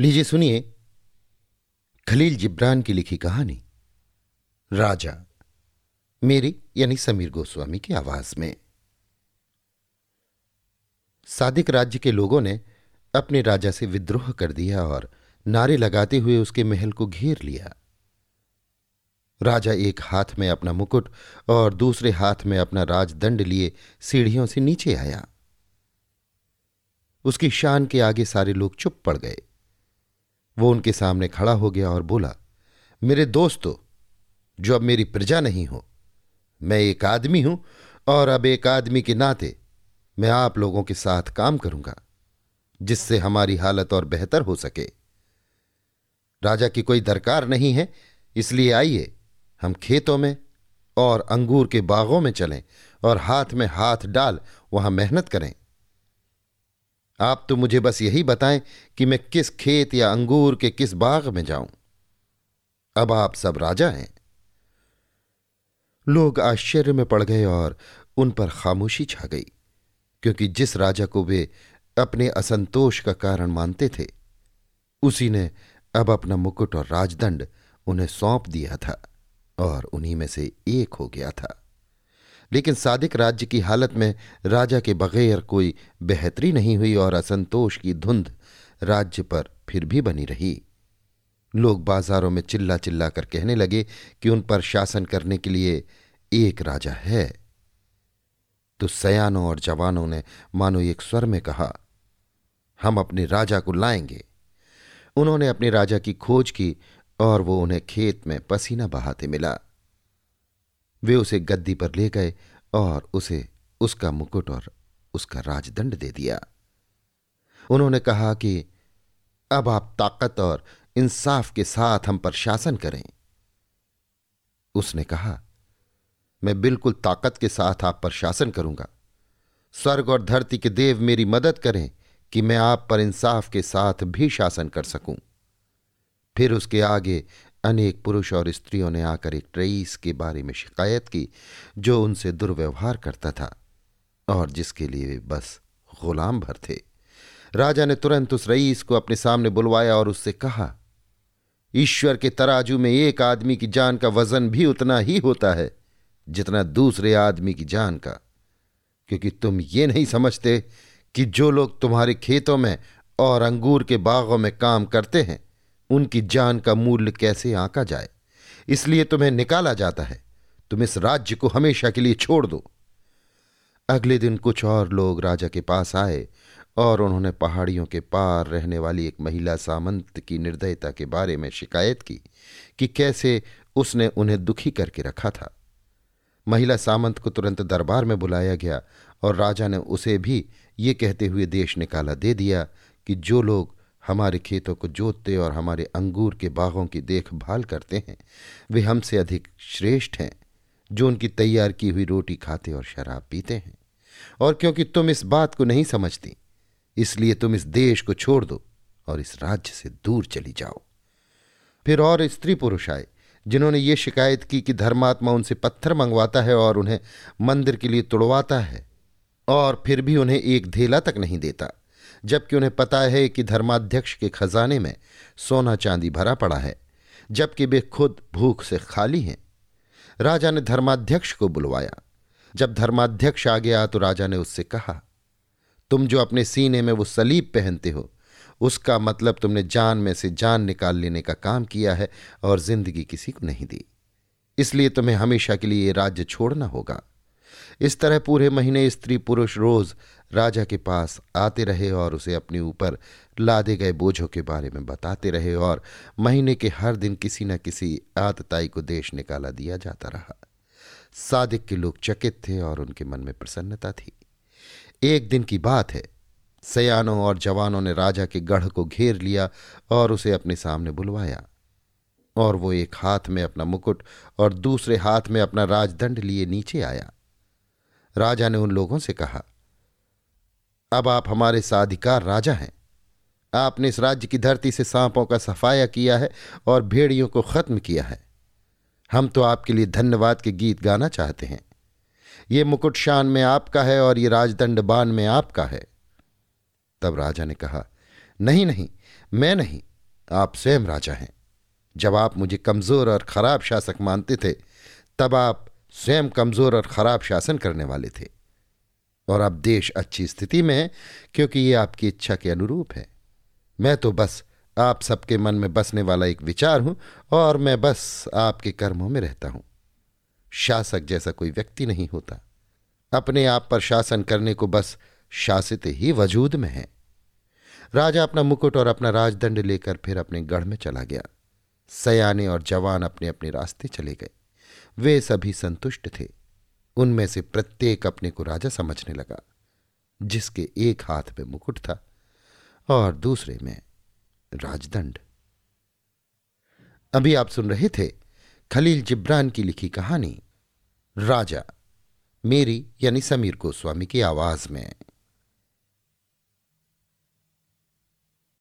लीजिए, सुनिए। खलील जिब्रान की लिखी कहानी। राजा, मेरी यानी समीर गोस्वामी की आवाज़ में। सादिक राज्य के लोगों ने अपने राजा से विद्रोह कर दिया और नारे लगाते हुए उसके महल को घेर लिया। राजा एक हाथ में अपना मुकुट और दूसरे हाथ में अपना राजदंड लिए सीढ़ियों से नीचे आया। उसकी शान के आगे सारे लोग चुप पड़ गए। वो उनके सामने खड़ा हो गया और बोला, मेरे दोस्तों, जो अब मेरी प्रजा नहीं हो, मैं एक आदमी हूँ और अब एक आदमी के नाते मैं आप लोगों के साथ काम करूँगा, जिससे हमारी हालत और बेहतर हो सके। राजा की कोई दरकार नहीं है, इसलिए आइए, हम खेतों में और अंगूर के बागों में चलें और हाथ में हाथ डाल वहाँ मेहनत करें। आप तो मुझे बस यही बताएँ कि मैं किस खेत या अंगूर के किस बाग में जाऊँ। अब आप सब राजा हैं। लोग आश्चर्य में पड़ गए और उन पर खामोशी छा गई, क्योंकि जिस राजा को वे अपने असंतोष का कारण मानते थे, उसी ने अब अपना मुकुट और राजदंड उन्हें सौंप दिया था और उन्हीं में से एक हो गया था। लेकिन सादिक राज्य की हालत में राजा के बगैर कोई बेहतरी नहीं हुई और असंतोष की धुंध राज्य पर फिर भी बनी रही। लोग बाजारों में चिल्ला चिल्ला कर कहने लगे कि उन पर शासन करने के लिए एक राजा है। तो सयानों और जवानों ने, मानो एक स्वर में कहा, हम अपने राजा को लाएँगे। उन्होंने अपने राजा की खोज की और वो उन्हें खेत में पसीना बहाते मिला। वे उसे गद्दी पर ले गए और उसे उसका मुकुट और उसका राजदंड दे दिया। उन्होंने कहा कि अब आप ताकत और इंसाफ के साथ हम पर शासन करें। उसने कहा, मैं बिल्कुल ताकत के साथ आप पर शासन करूँगा। स्वर्ग और धरती के देव मेरी मदद करें कि मैं आप पर इंसाफ के साथ भी शासन कर सकूँ। फिर उसके आगे अनेक पुरुष और स्त्रियों ने आकर एक रईस के बारे में शिकायत की, जो उनसे दुर्व्यवहार करता था और जिसके लिए वे बस गुलाम भर थे। राजा ने तुरंत उस रईस को अपने सामने बुलवाया और उससे कहा, ईश्वर के तराजू में एक आदमी की जान का वज़न भी उतना ही होता है, जितना दूसरे आदमी की जान का। क्योंकि तुम ये नहीं समझते कि जो लोग तुम्हारे खेतों में और अंगूर के बागों में काम करते हैं उनकी जान का मूल्य कैसे आंका जाए? इसलिए तुम्हें निकाला जाता है। तुम इस राज्य को हमेशा के लिए छोड़ दो। अगले दिन कुछ और लोग राजा के पास आए और उन्होंने पहाड़ियों के पार रहने वाली एक महिला सामंत की निर्दयता के बारे में शिकायत की कि कैसे उसने उन्हें दुखी करके रखा था। महिला सामंत को तुरंत दरबार में बुलाया गया और राजा ने उसे भी ये कहते हुए देश निकाला दे दिया कि जो लोग हमारे खेतों को जोतते और हमारे अंगूर के बागों की देखभाल करते हैं। वे हमसे अधिक श्रेष्ठ हैं, जो उनकी तैयार की हुई रोटी खाते और शराब पीते हैं। और क्योंकि तुम इस बात को नहीं समझती, इसलिए तुम इस देश को छोड़ दो और इस राज्य से दूर चली जाओ। फिर और स्त्री पुरुष आए, जिन्होंने ये शिकायत की कि धर्मात्मा उनसे पत्थर मंगवाता है और उन्हें मंदिर के लिए तोड़वाता है, और फिर भी उन्हें एक धेला तक नहीं देता। जबकि उन्हें पता है कि धर्माध्यक्ष के खजाने में सोना चांदी भरा पड़ा है, जबकि वे खुद भूख से खाली हैं। राजा ने धर्माध्यक्ष को बुलवाया। जब धर्माध्यक्ष आ गया तो राजा ने उससे कहा, तुम जो अपने सीने में वो सलीब पहनते हो, उसका मतलब तुमने जान में से जान निकाल लेने का काम किया है और ज़िंदगी किसी को नहीं दी। इसलिए तुम्हें हमेशा के लिए ये राज्य छोड़ना होगा। इस तरह पूरे महीने स्त्री पुरुष रोज राजा के पास आते रहे और उसे अपने ऊपर लादे गए बोझों के बारे में बताते रहे और महीने के हर दिन किसी न किसी आतताई को देश निकाला दिया जाता रहा। सादिक के लोग चकित थे और उनके मन में प्रसन्नता थी। एक दिन की बात है, सयानों और जवानों ने राजा के गढ़ को घेर लिया और उसे अपने सामने बुलवाया। और वो एक हाथ में अपना मुकुट और दूसरे हाथ में अपना राजदंड लिए नीचे आया। राजा ने उन लोगों से कहा, अब आप हमारे साधिकार राजा हैं। आपने इस राज्य की धरती से सांपों का सफाया किया है और भेड़ियों को खत्म किया है। हम तो आपके लिए धन्यवाद के गीत गाना चाहते हैं। ये मुकुट शान में आपका है और ये राजदंड बान में आपका है। तब राजा ने कहा, नहीं नहीं, मैं नहीं, आप स्वयं राजा हैं। जब आप मुझे कमज़ोर और खराब शासक मानते थे, तब आप स्वयं कमज़ोर और खराब शासन करने वाले थे। और अब देश अच्छी स्थिति में है, क्योंकि ये आपकी इच्छा के अनुरूप है। मैं तो बस आप सबके मन में बसने वाला एक विचार हूँ, और मैं बस आपके कर्मों में रहता हूँ। शासक जैसा कोई व्यक्ति नहीं होता। अपने आप पर शासन करने को बस शासित ही वजूद में है। राजा अपना मुकुट और अपना राजदंड लेकर फिर अपने गढ़ में चला गया। सयाने और जवान अपने अपने रास्ते चले गए। वे सभी संतुष्ट थे। उनमें से प्रत्येक अपने को राजा समझने लगा, जिसके एक हाथ में मुकुट था और दूसरे में राजदंड। अभी आप सुन रहे थे खलील जिब्रान की लिखी कहानी, राजा, मेरी यानी समीर गोस्वामी की आवाज़ में।